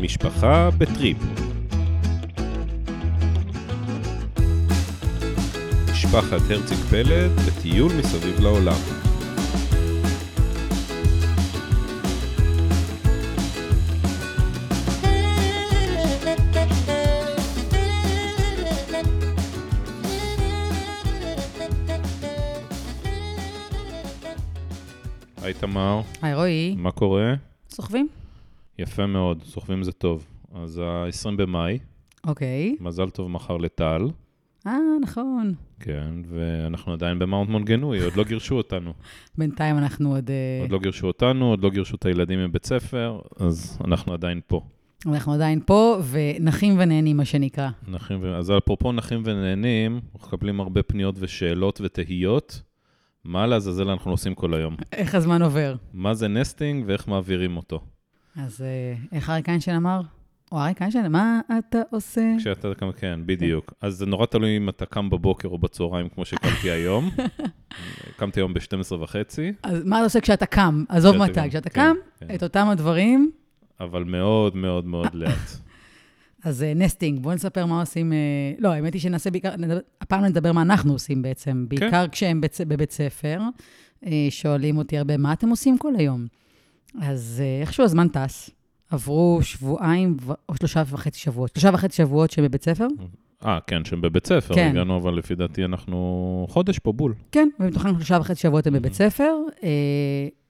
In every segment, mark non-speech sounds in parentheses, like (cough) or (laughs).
משפחה בטריפ. משפחת הרציג פלד בטיול מסביב לעולם. היי תמר, היי רועי, מה קורה? סוחבים? יפה מאוד, סוחבים זה טוב. אז ה-20 במאי, אוקיי. מזל טוב מחר לטל. אה, נכון. כן, ואנחנו עדיין במאונט מונגנוי, עוד לא גירשו אותנו. (laughs) בינתיים אנחנו עוד... אה, עוד לא גירשו אותנו, עוד לא גירשו את הילדים מבית ספר, אז אנחנו עדיין פה. אנחנו עדיין פה, ונחים ונהנים, מה שנקרא. נחים ו... אז אפרופו נחים ונהנים, אנחנו מקבלים הרבה פניות ושאלות ותהיות. מה לעזאזל אנחנו עושים כל היום? איך הזמן עובר. מה זה nesting ואיך מעבירים אותו? אז אה, איך אריק איינשטיין אמר? או אריק איינשטיין, מה אתה עושה? כשאתה קם, כן, בדיוק. אז זה נורא תלוי אם אתה קם בבוקר או בצהריים, כמו שקמתי היום. (laughs) קמתי היום ב-12 וחצי, אז מה אתה עושה כשאתה קם? עזוב מתי, כשאתה כן, קם, כן. את אותם הדברים. אבל מאוד מאוד מאוד (laughs) לאט. אז אה, nesting, בואו נספר מה עושים. אה, לא, האמת היא שנעשה בעיקר, הפעם נדבר מה אנחנו עושים בעצם, בעיקר כשהם בבית ספר. שואלים אותי הרבה, מה אתם עושים כל היום? אז אה, איכשהו הזמן טס. עברו שבועיים או שלושה וחצי שבועות. שלושה וחצי שבועות שהם בבית ספר? אה, כן, שהם בבית ספר, כן. הגענו, אבל לפי דעתי אנחנו חודש פה בול. כן, ומתוכם שלושה וחצי שבועות הם בבית ספר, אה,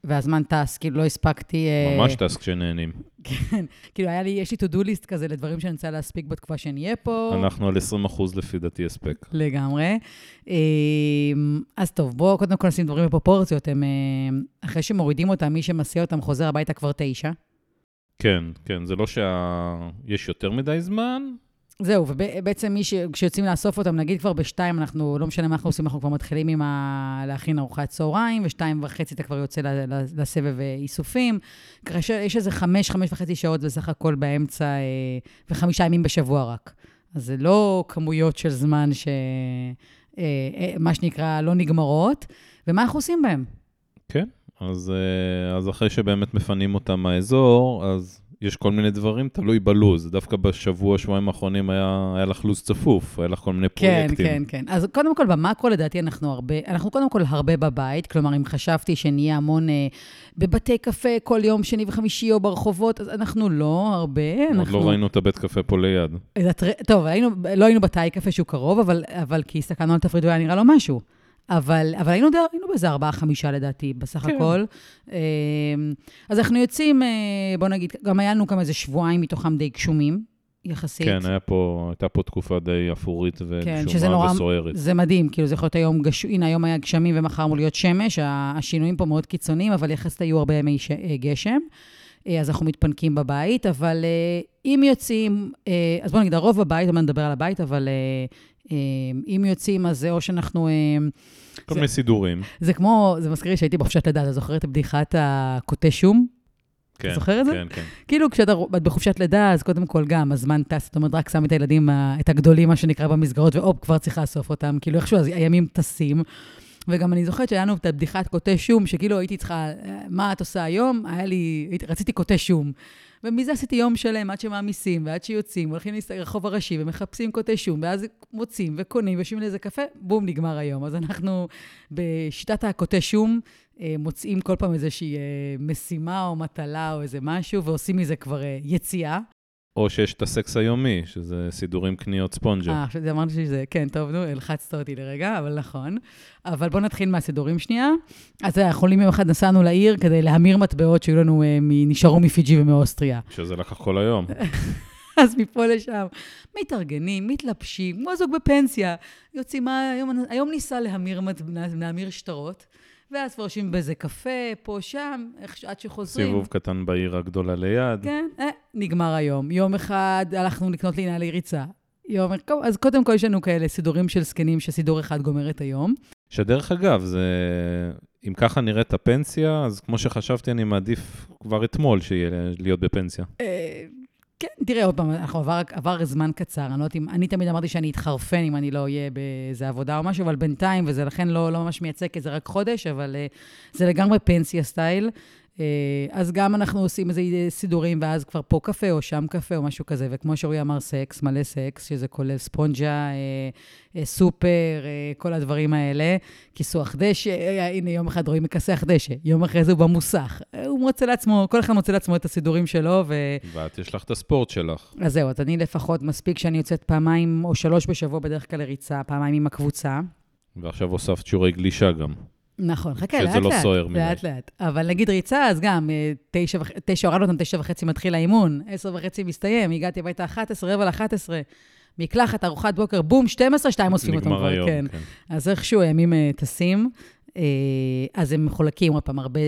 והזמן טס, כאילו לא הספקתי... אה, ממש טס כשנהנים. כן, כאילו היה לי, יש לי to-do list כזה לדברים שאני רוצה להספיק בתקופה שנהיה פה. אנחנו על 20 אחוז לפי דעתי הספק. לגמרי. אמ, אז טוב, בואו קודם כל נשים דברים בפרופורציות. הם, אה, אחרי שמורידים אותם, מי שמסיע אותם חוזר הביתה כבר תשע. כן, כן, זה לא שיש יותר מדי זמן, זהו, ובעצם מי ש... כשיוצאים לאסוף אותם, נגיד כבר בשתיים, אנחנו, לא משנה מה אנחנו עושים, אנחנו כבר מתחילים עם ה... להכין ארוחת צהריים, ושתיים וחצי אתה כבר יוצא לסבב אה, איסופים. ככה שיש איזה חמש, חמש וחצי שעות בסך הכל באמצע, אה, וחמישה ימים בשבוע רק. אז זה לא כמויות של זמן ש... אה, אה, מה שנקרא, לא נגמרות. ומה אנחנו עושים בהם? כן, אז, אה, אז אחרי שבאמת מפנים אותם מהאזור, אז יש כל מיני דברים, תלוי בלוז. דווקא בשבוע, שבועיים האחרונים היה, היה לך לוז צפוף, היה לך כל מיני כן, פרויקטים. כן, כן. אז קודם כל, במאקרו לדעתי אנחנו הרבה, אנחנו קודם כל הרבה בבית, כלומר, אם חשבתי שנהיה המון אה, בבתי קפה כל יום שני וחמישי או ברחובות, אז אנחנו לא הרבה. עוד אנחנו... לא ראינו את הבית קפה פה ליד. טוב, היינו, לא היינו בתאי קפה שהוא קרוב, אבל, אבל כי הסתכלנו על תפריט והיה נראה לו משהו. אבל, אבל היינו, די- היינו באיזה ארבעה, חמישה לדעתי, בסך כן. הכל. אמ, אז אנחנו יוצאים, אה, בוא נגיד, גם היה לנו גם איזה שבועיים מתוכם די גשומים, יחסית. כן, היה פה, הייתה פה תקופה די אפורית כן, וגשומה נורא- וסוערת. זה מדהים, כאילו זה יכול להיות היום, גש... הנה היום היה גשמים ומחר אמור להיות שמש, השינויים פה מאוד קיצוניים, אבל יחסית היו הרבה ימי ש... אה, גשם, אז אנחנו מתפנקים בבית, אבל אה, אם יוצאים, אה, אז בוא נגיד, הרוב בבית, אבל נדבר על הבית, אבל אה, אה, אם יוצאים, אז זה או שאנחנו... אה, כל מיני סידורים. זה כמו, זה מזכיר לי שהייתי בחופשת לידה, אתה זוכר את בדיחת הקוטה שום? כן, זוכר את זה? כן, כן. כאילו, כשאתה את בחופשת לידה, אז קודם כל גם, הזמן טס, זאת אומרת, רק שם את הילדים, את הגדולים, מה שנקרא, במסגרות, והופ, כבר צריך לאסוף אותם. כאילו, איכשהו, אז הימים טסים. וגם אני זוכרת שהיה לנו את הבדיחת קוטה שום, שכאילו הייתי צריכה, "אה, מה את עושה היום? היה לי, רציתי קוטה שום. ומזה עשיתי יום שלם, עד שמעמיסים, ועד שיוצאים, הולכים לרחוב הראשי ומחפשים קוטה שום, ואז מוצאים וקונים, יושבים לאיזה קפה, בום, נגמר היום. אז אנחנו בשיטת הקוטה שום, אה, מוצאים כל פעם איזושהי אה, משימה או מטלה או איזה משהו, ועושים מזה כבר אה, יציאה. או שיש את הסקס היומי, שזה סידורים קניות ספונג'ה. אה, עכשיו אמרתי שזה, כן, טוב, נו, הלחצת אותי לרגע, אבל נכון. אבל בואו נתחיל מהסידורים שנייה. אז אנחנו עולים יום אחד נסענו לעיר כדי להמיר מטבעות שהיו לנו, אה, נשארו מפיג'י ומאוסטריה. שזה לקח כל היום. (laughs) אז מפה לשם, מתארגנים, מתלבשים, כמו זוג בפנסיה. יוצאים, מה, היום, היום ניסע להמיר, להמיר שטרות, ואז יושבים באיזה קפה, פה, שם, איך, עד שחוזרים. סיבוב קטן בעיר הגדולה ליד. כן, אה, נגמר היום. יום אחד הלכנו לקנות לי נעלי ריצה. יום אחד, אז קודם כל יש לנו כאלה סידורים של זקנים, שסידור אחד גומר את היום. שדרך אגב, זה... אם ככה נראית הפנסיה, אז כמו שחשבתי, אני מעדיף כבר אתמול שיהיה להיות בפנסיה. אה, כן, תראה, עוד פעם, אנחנו עבר, עבר זמן קצר, אני לא יודעת אם, אני תמיד אמרתי שאני אתחרפן אם אני לא אהיה באיזה עבודה או משהו, אבל בינתיים, וזה לכן לא, לא ממש מייצג, כי זה רק חודש, אבל אה, זה לגמרי פנסיה style. אה, אז גם אנחנו עושים איזה סידורים, ואז כבר פה קפה או שם קפה או משהו כזה, וכמו שאורי אמר, סקס, מלא סקס, שזה כולל ספונג'ה, אה, סופר, כל הדברים האלה. כיסוח דשא, הנה, יום אחד רואים מכסח דשא, יום אחרי זה הוא במוסך. הוא מוצא לעצמו, כל אחד מוצא לעצמו את הסידורים שלו, ו... ואת, יש לך את הספורט שלך. אז זהו, אז אני לפחות, מספיק שאני יוצאת פעמיים או שלוש בשבוע בדרך כלל לריצה, פעמיים עם הקבוצה. ועכשיו הוספת שיעורי גלישה גם. נכון, חכה, לאט-לאט. שזה לא סוער מדי. לאט-לאט. אבל נגיד ריצה, אז גם, אה, תשע, תשע הורדנו אותם, תשע וחצי מתחיל האימון, עשר וחצי מסתיים, הגעתי הביתה 11, רבע ל-11, מקלחת, ארוחת בוקר, בום, 12, שתיים אוספים אותם כבר. היום, כן. כן. אז איכשהו הימים אה, טסים. אה, אז הם מחולקים, עוד פעם, הרבה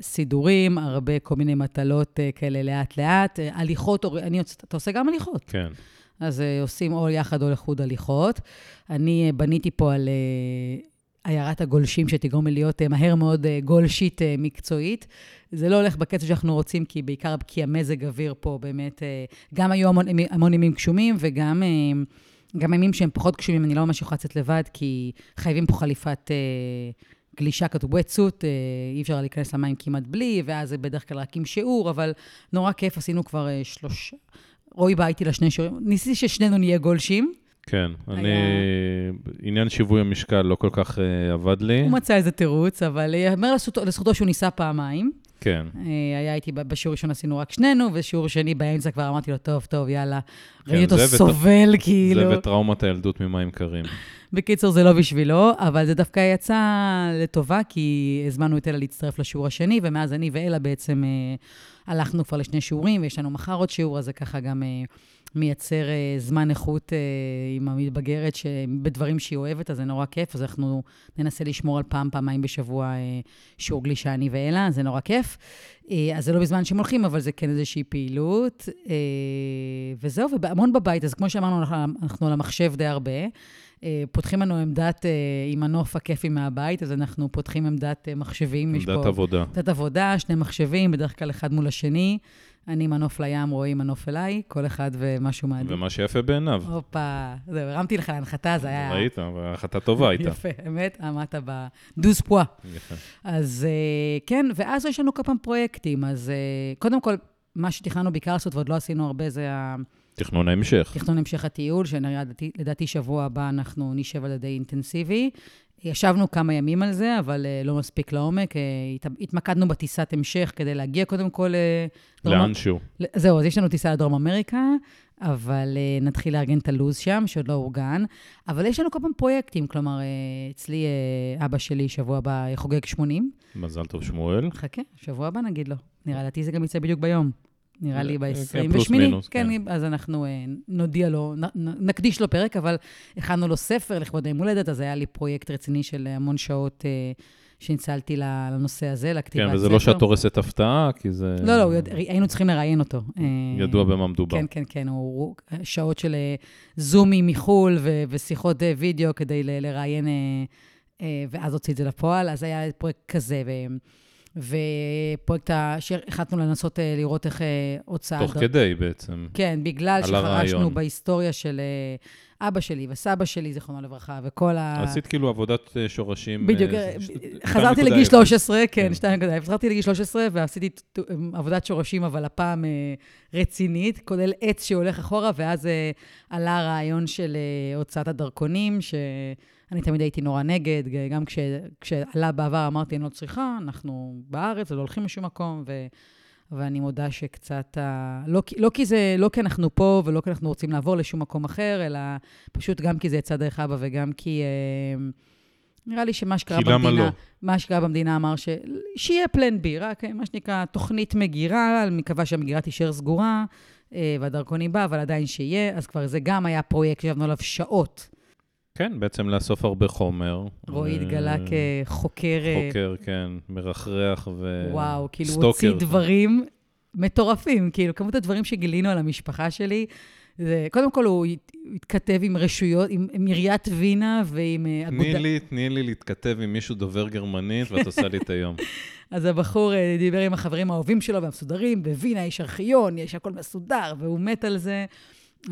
סידורים, הרבה כל מיני מטלות כאלה לאט-לאט. הליכות, אני, אתה עושה גם הליכות. כן. אז עושים או יחד או לחוד הליכות. אני בניתי פה על עיירת הגולשים, שתגרום לי להיות אה, מהר מאוד אה, גולשית אה, מקצועית. זה לא הולך בקצב שאנחנו רוצים, כי בעיקר כי המזג אוויר פה באמת, גם היו המון, המון ימים גשומים, וגם גם ימים שהם פחות גשומים, אני לא ממש יכולה לצאת לבד, כי חייבים פה חליפת גלישה, כתוב wetsuit, אי אפשר להיכנס למים כמעט בלי, ואז זה בדרך כלל רק עם שיעור, אבל נורא כיף, עשינו כבר שלוש... רועי בא איתי לשני שיעורים, ניסיתי ששנינו נהיה גולשים. כן, היה... אני... עניין שיווי המשקל לא כל כך uh, עבד לי. הוא מצא איזה תירוץ, אבל ייאמר לזכותו, לזכותו שהוא ניסה פעמיים. כן. Uh, היה איתי, בשיעור ראשון עשינו רק שנינו, ושיעור שני באמצע כבר אמרתי לו, טוב, טוב, יאללה. כן, ראיתי אותו סובל, ות... כאילו. זה וטראומת הילדות ממים קרים. בקיצור, זה לא בשבילו, אבל זה דווקא יצא לטובה, כי הזמנו את אלה להצטרף לשיעור השני, ומאז אני ואלה בעצם uh, הלכנו כבר לשני שיעורים, ויש לנו מחר עוד שיעור, אז זה ככה גם... Uh, מייצר uh, זמן איכות uh, עם המתבגרת בדברים שהיא אוהבת, אז זה נורא כיף. אז אנחנו ננסה לשמור על פעם, פעמיים בשבוע uh, שיעור גלישה אני ואלה, זה נורא כיף. Uh, אז זה לא בזמן שהם הולכים, אבל זה כן איזושהי פעילות. Uh, וזהו, והמון בבית, אז כמו שאמרנו, אנחנו על המחשב די הרבה. פותחים לנו עמדת, עם הנוף הכיפי מהבית, אז אנחנו פותחים עמדת מחשבים. עמדת עבודה. עמדת עבודה, שני מחשבים, בדרך כלל אחד מול השני. אני מנוף לים, רועי מנוף אליי, כל אחד ומשהו מעדיף. ומה שיפה בעיניו. הופה, זהו, הרמתי לך להנחתה, זה היה... ראית, הנחתה טובה הייתה. יפה, אמת, עמדת בדוז פואה. יפה. אז אה, כן, ואז יש לנו כל פעם פרויקטים. אז אה, קודם כל, מה שתכננו בעיקר לעשות, ועוד לא עשינו הרבה, זה ה... תכנון ההמשך. תכנון המשך הטיול, שלדעתי שבוע הבא אנחנו נשב על ידי אינטנסיבי. ישבנו כמה ימים על זה, אבל uh, לא מספיק לעומק. Uh, התמקדנו בטיסת המשך כדי להגיע קודם כל... Uh, לאנשהו. זהו, אז יש לנו טיסה לדרום אמריקה, אבל נתחיל לארגן את הלו"ז שם, שעוד לא אורגן. אבל יש לנו כל פעם פרויקטים, כלומר, אצלי אבא שלי שבוע הבא חוגג 80. מזל טוב, שמואל. חכה, שבוע הבא נגיד לו. נראה לי זה גם יצא בדיוק ביום. נראה לי ב-28. כן, פלוס מינוס, כן. כן, אז אנחנו אה, נודיע לו, נקדיש לו פרק, אבל הכנו לו ספר לכבוד היום הולדת, אז היה לי פרויקט רציני של המון שעות אה, שניצלתי לנושא הזה, לכתיבת ספר. כן, וזה לא שאת הורסת הפתעה, כי זה... לא, לא, היינו צריכים לראיין אותו. אה, ידוע במה מדובר. כן, כן, כן, הוא שעות של זומים מחו"ל ושיחות וידאו כדי לראיין, ואז הוציא את זה לפועל, אז היה פרויקט כזה. ופרויקט שהחלטנו לנסות אה, לראות איך אה, הוצאה... תוך כדי בעצם. כן, בגלל שחרשנו בהיסטוריה של אה, אבא שלי וסבא שלי, זיכרונו לברכה, וכל ה... עשית כאילו עבודת שורשים... בדיוק, חזרתי לגיל 13, כן, 2.0. כן. חזרתי לגיל 13 ועשיתי עבודת שורשים, אבל הפעם רצינית, כולל עץ שהולך אחורה, ואז עלה הרעיון של הוצאת הדרכונים, ש... אני תמיד הייתי נורא נגד, גם כש, כשעלה בעבר אמרתי, אני לא צריכה, אנחנו בארץ ולא הולכים לשום מקום, ו, ואני מודה שקצת, לא, לא, כי זה, לא כי אנחנו פה ולא כי אנחנו רוצים לעבור לשום מקום אחר, אלא פשוט גם כי זה יצא דרך אבא וגם כי... אה, נראה לי שמה שקרה במדינה, לא? מה שקרה במדינה אמר ש... שיהיה פלן בי, רק מה שנקרא תוכנית מגירה, אני מקווה שהמגירה תישאר סגורה, אה, והדרכונים בא, אבל עדיין שיהיה, אז כבר זה גם היה פרויקט שישבנו עליו שעות. כן, בעצם לאסוף הרבה חומר. רועי התגלה כחוקר... אה, חוקר, כן, מרחרח וסטוקר. וואו, כאילו הוא הוציא דברים מטורפים, כאילו, כמות הדברים שגילינו על המשפחה שלי, זה, קודם כל, הוא התכתב עם רשויות, עם, עם עיריית וינה ועם אה, אגודה... תני לי, תני לי להתכתב עם מישהו דובר גרמנית, ואת עושה לי את היום. (laughs) אז הבחור אה, דיבר עם החברים האהובים שלו והמסודרים, בווינה יש ארכיון, יש הכל מסודר, והוא מת על זה.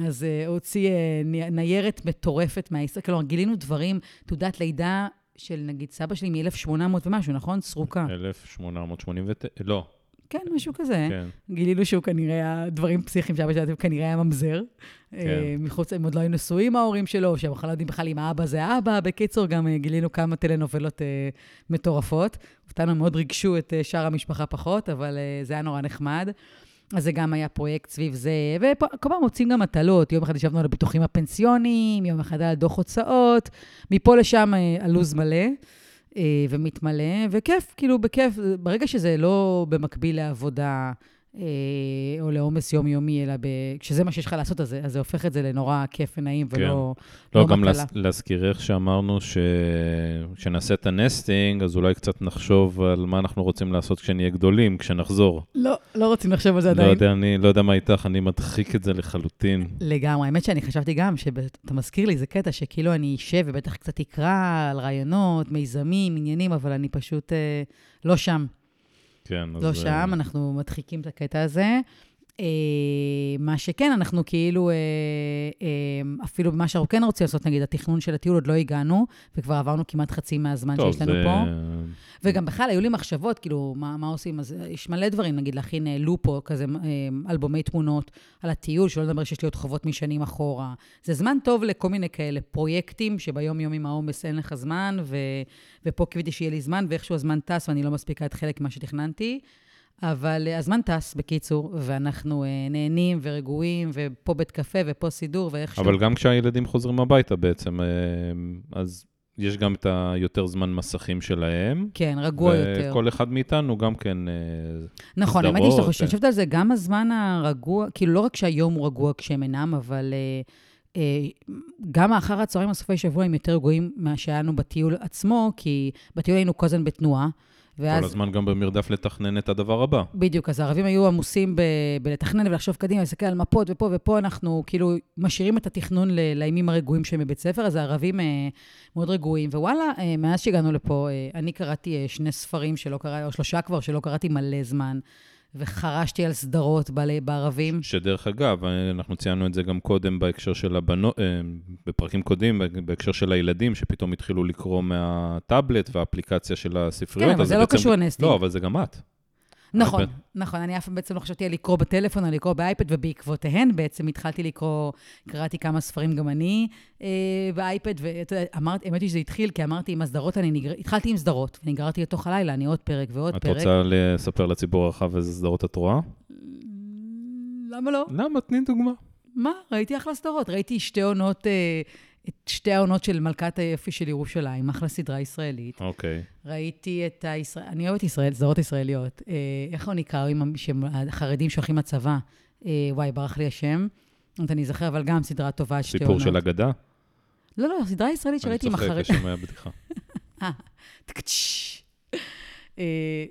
אז uh, הוציא uh, ניירת מטורפת מההיסטוריה. כלומר, גילינו דברים, תעודת לידה של נגיד סבא שלי מ-1800 ומשהו, נכון? סרוקה. 1889, לא. כן, משהו כזה. כן. גילינו שהוא כנראה, הדברים פסיכיים שאבא שלנו כנראה היה ממזר. כן. אה, מחוץ, הם עוד לא היו נשואים ההורים שלו, שהם בכלל לא יודעים בכלל אם האבא זה אבא. בקיצור, גם אה, גילינו כמה טלנובלות אה, מטורפות. אותנו מאוד ריגשו את אה, שאר המשפחה פחות, אבל אה, זה היה נורא נחמד. אז זה גם היה פרויקט סביב זה, וכל פעם מוצאים גם מטלות. יום אחד ישבנו על הביטוחים הפנסיוניים, יום אחד על דוח הוצאות, מפה לשם אה, הלו"ז מלא. אה, ומתמלא, וכיף, כאילו, בכיף. ברגע שזה לא במקביל לעבודה או לעומס יומיומי, אלא ב... כשזה מה שיש לך לעשות, אז, זה- אז זה הופך את זה לנורא כיף ונעים, כן. ולא לא, לא גם מטלה. להז- להזכירך שאמרנו ש... שנעשה את ה nesting, אז אולי קצת נחשוב על מה אנחנו רוצים לעשות כשנהיה גדולים, כשנחזור. לא, לא רוצים לחשוב על זה לא עדיין. יודע, אני לא יודע מה איתך, אני מדחיק את זה לחלוטין. לגמרי. האמת שאני חשבתי גם, שאתה מזכיר לי, זה קטע שכאילו אני אשב ובטח קצת אקרא על רעיונות, מיזמים, עניינים, אבל אני פשוט אה, לא שם. כן, אז... לא אה, שם, אנחנו מדחיקים את הקטע הזה. אה, מה שכן, אנחנו כאילו, אה, אה, אפילו במה שאנחנו כן רוצים לעשות, נגיד, התכנון של הטיול עוד לא הגענו, וכבר עברנו כמעט חצי מהזמן טוב, שיש לנו זה... פה. וגם בכלל, היו לי מחשבות, כאילו, מה, מה עושים? אז יש מלא דברים, נגיד, להכין לופו, כזה אלבומי תמונות על הטיול, שלא לדבר שיש לי עוד חובות משנים אחורה. זה זמן טוב לכל מיני כאלה פרויקטים, שביום-יום עם העומס אין לך זמן, ו, ופה קיוויתי שיהיה לי זמן, ואיכשהו הזמן טס, ואני לא מספיקה את חלק ממה שתכננתי. אבל אה, הזמן טס, בקיצור, ואנחנו אה, נהנים ורגועים, ופה בית קפה ופה סידור, ואיכשהו... אבל גם כשהילדים חוזרים הביתה בעצם, אה, אז יש גם את היותר זמן מסכים שלהם. כן, רגוע יותר. וכל אחד מאיתנו גם כן... נכון, האמת היא שאתה חושב-. אני חושבת על זה, גם הזמן הרגוע, כאילו לא רק שהיום הוא רגוע כשהם אינם, אבל גם האחר הצהריים הסופי שבוע הם יותר רגועים ממה שהיה לנו בטיול עצמו, כי בטיול היינו כל הזמן בתנועה. כל ואז, הזמן גם במרדף לתכנן את הדבר הבא. בדיוק, אז הערבים היו עמוסים ב- בלתכנן ולחשוב קדימה, להסתכל על מפות ופה ופה, אנחנו כאילו משאירים את התכנון ל- לימים הרגועים שהם בבית ספר, אז הערבים אה, מאוד רגועים. ווואלה, אה, מאז שהגענו לפה, אה, אני קראתי אה, שני ספרים שלא קראתי, או שלושה כבר, שלא קראתי מלא זמן, וחרשתי על סדרות בעלי- בערבים. שדרך אגב, אנחנו ציינו את זה גם קודם בהקשר של הבנות, אה, בפרקים קודמים, בהקשר של הילדים, שפתאום התחילו לקרוא מהטאבלט והאפליקציה של הספריות. כן, אבל אז זה לא בעצם- קשור לנסטינג. לא, אבל זה גם את. נכון, אייפד. נכון. אני אף פעם בעצם לא חשבתי על לקרוא בטלפון, על לקרוא באייפד, ובעקבותיהן בעצם התחלתי לקרוא, קראתי כמה ספרים גם אני אה, באייפד, ואתה יודע, האמת היא שזה התחיל, כי אמרתי עם הסדרות, אני נגר... התחלתי עם סדרות, ונגררתי לתוך הלילה, אני עוד פרק ועוד את פרק. רוצה לספר לציבור הרחב איזה סדרות את רואה? למה לא? למה? תני דוגמה. מה? ראיתי אחלה סדרות. ראיתי שתי עונות, אה, את שתי העונות של מלכת היופי של ירושלים, אחלה סדרה ישראלית. אוקיי. ראיתי את הישראל... אני אוהבת ישראל, סדרות ישראליות. אה, איך הוא נקרא? המ- שהם החרדים שהולכים לצבא. אה, וואי, ברח לי השם. עוד אני אזכר, אבל גם סדרה טובה, שתי סיפור עונות. של אגדה? לא, לא, סדרה ישראלית אני שראיתי עם צוחק, החרדים. יש שם בדיחה. (laughs) אה,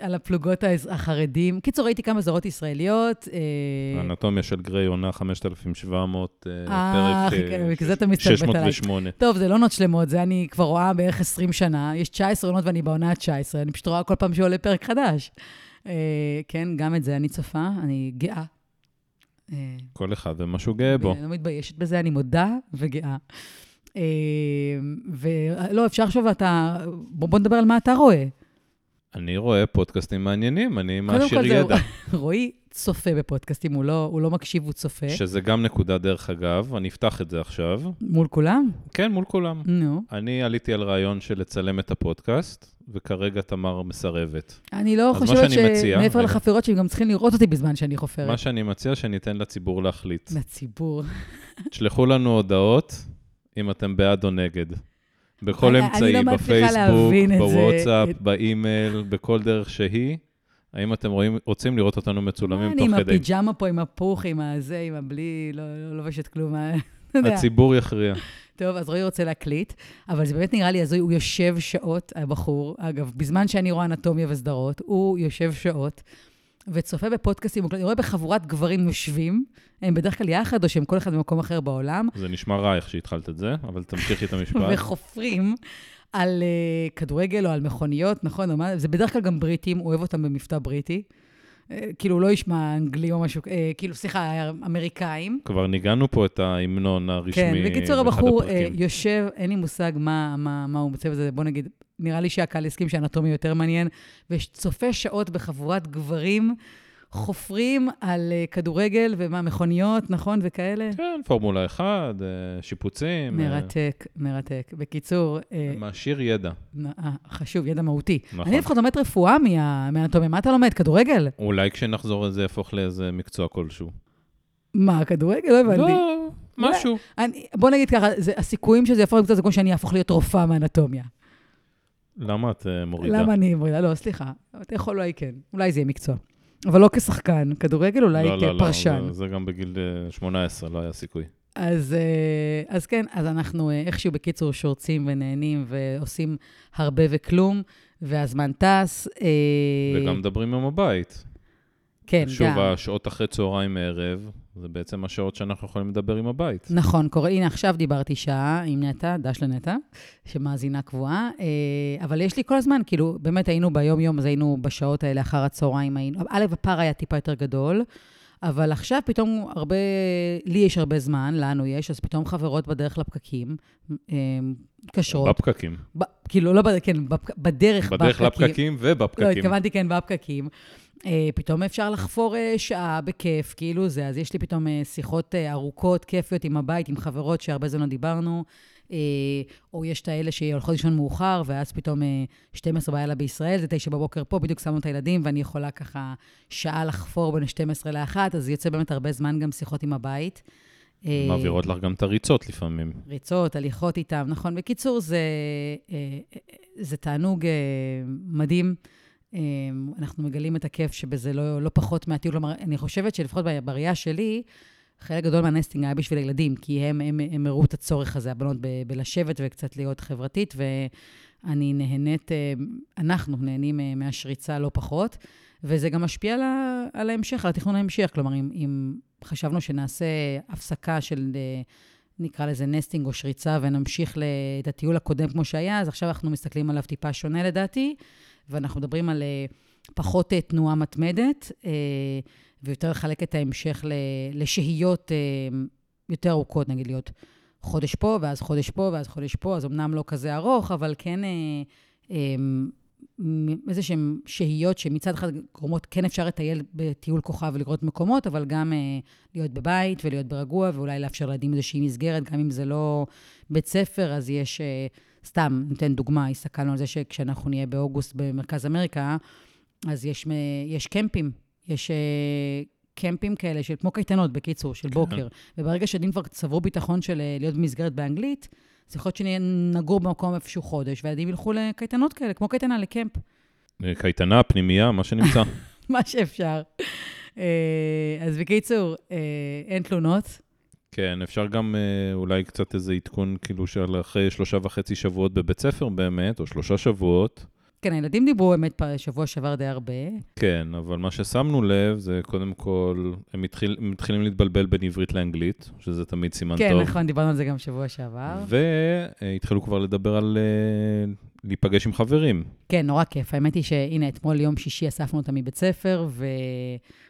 על הפלוגות החרדים. קיצור, ראיתי כמה סדרות ישראליות. אה, האנטומיה של גריי, עונה 5700, אה, אה, פרק כן, אה, בגלל זה אתה מסתלבט עליי. 608. טוב, זה לא עונות שלמות, זה אני כבר רואה בערך 20 שנה. יש 19 עונות ואני בעונה ה-19, אני פשוט רואה כל פעם שעולה פרק חדש. אה, כן, גם את זה אני צופה, אני גאה. אה, כל אחד ומה שהוא גאה בו. אני לא מתביישת בזה, אני מודה וגאה. אה, ולא, אפשר עכשיו, אתה... בוא, בוא נדבר על מה אתה רואה. אני רואה פודקאסטים מעניינים, אני מעשיר ידע. (laughs) רועי צופה בפודקאסטים, הוא לא, הוא לא מקשיב, הוא צופה. שזה גם נקודה דרך אגב, אני אפתח את זה עכשיו. מול כולם? כן, מול כולם. נו. אני עליתי על רעיון של לצלם את הפודקאסט, וכרגע תמר מסרבת. אני לא חושבת שאני שמעבר רגע. לחפירות שהם גם צריכים לראות אותי בזמן שאני חופרת. מה שאני מציע, שניתן לציבור להחליט. לציבור. תשלחו לנו הודעות אם אתם בעד או נגד. בכל אני- אני אמצעי, לא בפייסבוק. בוואטסאפ, את- באימייל, בכל דרך שהיא. האם אתם רואים, רוצים לראות אותנו מצולמים אני תוך עם כדי? הפיג'מה פה, עם הפוך, עם הזה, עם הבלי, לא לא לובשת כלום. הציבור יכריע. טוב, אז רועי רוצה להקליט, אבל זה באמת נראה לי הזוי, הוא יושב שעות, הבחור, אגב, בזמן שאני רואה אנטומיה וסדרות, הוא יושב שעות וצופה בפודקאסטים, אני רואה בחבורת גברים יושבים, הם בדרך כלל יחד, או שהם כל אחד במקום אחר בעולם, זה נשמע רע איך שהתחלת את זה, אבל תמשיכי את (laughs) המשפט. וחופרים על uh, כדורגל או על מכוניות, נכון? או מה? זה בדרך כלל גם בריטים, הוא אוהב אותם במבטא בריטי. Uh, כאילו, הוא לא ישמע אנגלי או משהו, uh, כאילו, סליחה, אמריקאים. כבר ניגענו פה את ההמנון הרשמי. כן, בקיצור, הבחור. יושב, אין לי מושג מה, מה, מה הוא מצב בזה, בוא נגיד, נראה לי שהקהל יסכים שאנטומיה יותר מעניין, וצופה שעות בחבורת גברים חופרים על אה, כדורגל ומה, מכוניות, נכון, וכאלה? כן, פורמולה 1, אה, שיפוצים. אה, מרתק, מרתק. בקיצור, מעשיר ידע. חשוב, ידע מהותי. נכון. אני לפחות לומד רפואה מה- מהאנטומיה. מה אתה לומד? כדורגל? אולי כשנחזור זה יהפוך לאיזה מקצוע כלשהו. מה, כדורגל? לא הבנתי. לא, משהו. אני, בוא נגיד ככה, זה, הסיכויים שזה יהפוך לקצת זה כמו שאני אהפוך להיות רופאה מאנטומיה. למה את אה, מורידה? למה אני מורידה? לא, סליחה. אתה יכול אולי כן. אולי זה יהיה מקצוע. אבל לא כשחקן, כדורגל אולי לא, לא, לא, כפרשן. זה- גם בגיל אה, 18, לא היה סיכוי. אז, אה, אז כן, אז אנחנו אה, איכשהו בקיצור שורצים ונהנים ועושים הרבה וכלום, והזמן טס. אה, וגם מדברים עם הבית. כן, שוב, גם. השעות אחרי צהריים ערב, זה בעצם השעות שאנחנו יכולים לדבר עם הבית. נכון, קורה, הנה עכשיו דיברתי שעה עם נטע, דש לנטע, שמאזינה קבועה, אה, אבל יש לי כל הזמן, כאילו, באמת היינו ביום-יום, אז היינו בשעות האלה אחר הצהריים, היינו, א', הפער היה טיפה יותר גדול, אבל עכשיו פתאום הרבה, לי יש הרבה זמן, לנו יש, אז פתאום חברות בדרך לפקקים, אה, מתקשרות, בפקקים. ב, כאילו, לא, בד- כן, בפק, בדרך, בדרך לפקקים לא, ובפקקים. התכוונתי כן, בפקקים. אה, פתאום אפשר לחפור אה, שעה בכיף, כאילו זה. אז יש לי פתאום אה, שיחות ארוכות, כיפיות עם הבית, עם חברות שהרבה זמן לא דיברנו, או יש את האלה שהולכות לישון מאוחר, ואז פתאום אה, 12 בלילה בישראל, זה 9 בבוקר פה, בדיוק שמנו את הילדים, ואני יכולה ככה שעה לחפור בין 12 ל-1, אז יוצא באמת הרבה זמן גם שיחות עם הבית. מעבירות לך גם את הריצות לפעמים. ריצות, הליכות איתם, נכון. בקיצור, זה, זה תענוג מדהים. אה, אנחנו מגלים את הכיף שבזה לא, לא פחות מהטיול. כלומר, אני חושבת שלפחות בראייה שלי, חלק גדול מה nesting היה בשביל הילדים, כי הם, הם, הם הראו את הצורך הזה, הבנות, ב- בלשבת וקצת להיות חברתית, ואני נהנית, אה, אנחנו נהנים אה, מהשריצה לא פחות, וזה גם משפיע על, ה, על ההמשך, על התכנון ההמשך. כלומר, אם, אם חשבנו שנעשה הפסקה של... אה, נקרא לזה nesting או שריצה, ונמשיך את הטיול הקודם כמו שהיה, אז עכשיו אנחנו מסתכלים עליו טיפה שונה לדעתי, ואנחנו מדברים על אה, פחות אה, תנועה מתמדת, אה, ויותר לחלק את ההמשך לשהיות יותר ארוכות, נגיד להיות חודש פה, ואז חודש פה, ואז חודש פה, אז אמנם לא כזה ארוך, אבל כן איזה שהן שהיות שמצד אחד גורמות, כן אפשר לטייל בטיול כוכב ולראות מקומות, אבל גם אה, להיות בבית ולהיות ברגוע, ואולי לאפשר לילדים איזושהי מסגרת, גם אם זה לא בית ספר, אז יש, אה, סתם, ניתן דוגמה, הסתכלנו על זה שכשאנחנו נהיה באוגוסט במרכז אמריקה, אז יש, מ- יש קמפים, יש אה, קמפים כאלה, של, כמו קייטנות, בקיצור, של בוקר. וברגע שילדים כבר צברו ביטחון של אה, להיות במסגרת באנגלית, אז יכול להיות שנגור במקום איפשהו חודש, והילדים ילכו לקייטנות כאלה, כמו קייטנה לקמפ. אה, קייטנה, פנימייה, מה שנמצא. (laughs) מה שאפשר. אה, אז בקיצור, אין תלונות. כן, אפשר גם אולי קצת איזה עדכון, כאילו, של אחרי שלושה וחצי שבועות בבית ספר באמת, או שלושה שבועות. כן, הילדים דיברו באמת שבוע שעבר די הרבה. כן, אבל מה ששמנו לב זה קודם כל, הם מתחיל, הם מתחילים להתבלבל בין עברית לאנגלית, שזה תמיד סימן כן, טוב. נכון, דיברנו על זה גם שבוע שעבר. והתחילו כבר לדבר על אה, להיפגש עם חברים. כן, נורא כיף. האמת היא שהנה, אתמול יום שישי אספנו אותה מבית ספר,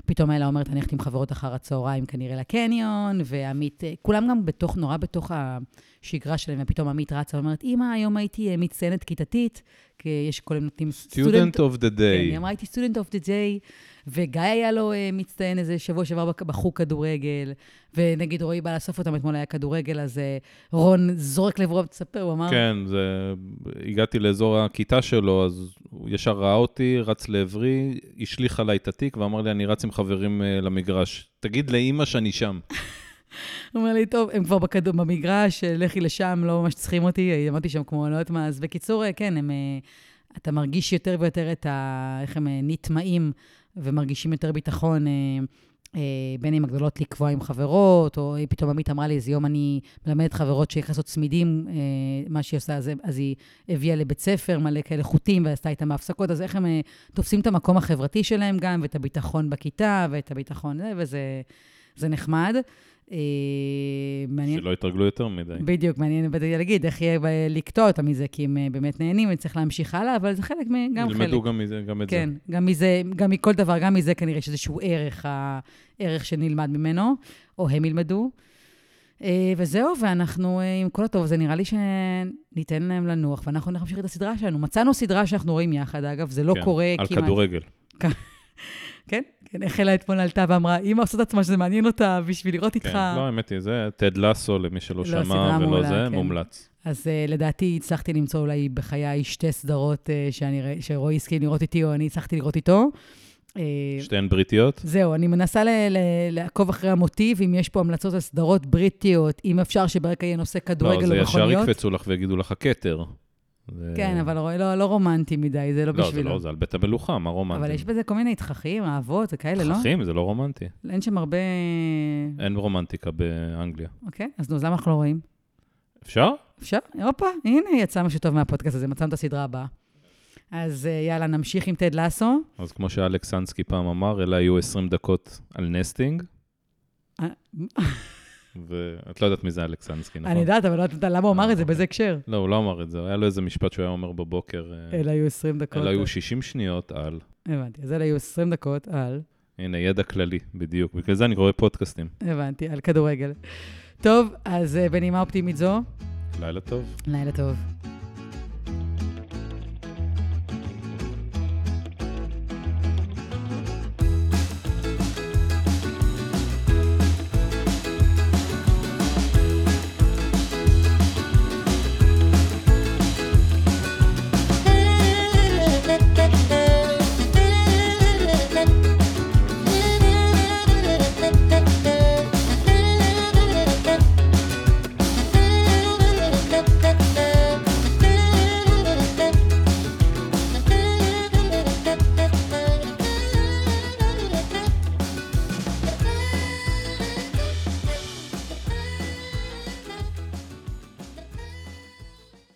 ופתאום אלה אומרת, אני הולכת עם חברות אחר הצהריים כנראה לקניון, ועמית, אה, כולם גם בתוך, נורא בתוך השגרה שלהם, ופתאום עמית רצה ואומרת, אמא, היום הייתי אה, מצטיינת כיתתית, כי יש כל הם נותנים Student of the כן, היא. אמרה, הייתי סטודנט אוף דה ג'יי, וגיא היה לו אה, מצטיין איזה שבוע שעבר בחוג כדורגל, ונגיד רועי בא לאסוף אותם, אתמול היה כדורגל, אז אה, רון זורק לברוב, תספר, הוא אמר, כן, זה... הגעתי לאזור הכיתה שלו, אז הוא ישר ראה אותי, רץ לעברי, השליך עליי את התיק ואמר לי, אני רץ עם חברים אה, למגרש. תגיד לאימא שאני שם. (laughs) הוא אומר לי, טוב, הם כבר בכדור, במגרש, לכי לשם, לא ממש צריכים אותי, אמרתי שם כמו, לא יודעת מה, אז בקיצור, כן, הם, אתה מרגיש יותר ויותר את ה... איך הם נטמעים ומרגישים יותר ביטחון. אה, אה, בין אם הגדולות לקבוע עם חברות, או פתאום עמית אמרה לי, איזה יום אני מלמדת חברות שצריך לעשות צמידים, אה, מה שהיא עושה, אז, אז היא הביאה לבית ספר מלא כאלה חוטים, ועשתה איתם בהפסקות, אז איך הם אה, תופסים את המקום החברתי שלהם גם, ואת הביטחון בכיתה, ואת הביטחון זה, וזה זה נחמד. אה, מעניין, שלא יתרגלו יותר מדי. בדיוק, מעניין באתי להגיד איך יהיה לקטוע אותם מזה, כי הם אה, באמת נהנים וצריך להמשיך הלאה, אבל זה חלק, גם חלק. ילמדו גם מזה, גם את זה. כן, גם מזה, גם מכל דבר, גם מזה כנראה יש איזשהו ערך, הערך שנלמד ממנו, או הם ילמדו. אה, וזהו, ואנחנו, עם כל הטוב הזה, נראה לי שניתן להם לנוח, ואנחנו נמשיך את הסדרה שלנו. מצאנו סדרה שאנחנו רואים יחד, אגב, זה לא כן, קורה על כמעט. כדורגל. כן, כן, איך אלה אתמול עלתה ואמרה, אמא עושה את עצמה שזה מעניין אותה בשביל לראות איתך. כן, לא, האמת היא, זה טד לסו, למי שלא לא, שמע ולא זה, כן. מומלץ. אז uh, לדעתי הצלחתי למצוא אולי בחיי שתי סדרות uh, שאני, ר- שרועי הסכים לראות איתי, או אני הצלחתי לראות איתו. Uh, שתיהן בריטיות? זהו, אני מנסה ל- ל- לעקוב אחרי המוטיב, אם יש פה המלצות על סדרות בריטיות, אם אפשר שברקע יהיה נושא לא, כדורגל זה או ישר מכוניות. יקפצו לך ויגידו לך הכתר. זה- כן, אבל לא, לא, לא רומנטי מדי, זה לא לא, זה בשבילו. לא, זה על בית המלוכה, מה רומנטי? אבל יש בזה כל מיני תככים, אהבות, זה כאלה, לא? תככים, זה לא רומנטי. אין שם הרבה... אין רומנטיקה באנגליה. אוקיי, אז נו, אז למה אנחנו לא רואים? אפשר? אפשר? הופה, הנה, יצא משהו טוב מהפודקאסט הזה, מצאנו את הסדרה הבאה. אז אה, יאללה, נמשיך עם טד לסו. אז כמו שאלכס סנסקי פעם אמר, אלה היו 20 דקות על נסטינג, אה, (laughs) ואת לא יודעת מי זה אלכס סנסקי, נכון? אני יודעת, אבל לא יודעת למה הוא אמר את זה, באיזה הקשר. לא, הוא לא אמר את זה, היה לו איזה משפט שהוא היה אומר בבוקר. אה, אלה היו 20 דקות. אלה היו 60 שניות על... הבנתי, אז אלה היו 20 דקות על... הנה, ידע כללי, בדיוק. בגלל זה אני רואה פודקאסטים. הבנתי, על כדורגל. טוב, אז אה, בנימה אופטימית זו, לילה טוב. לילה טוב.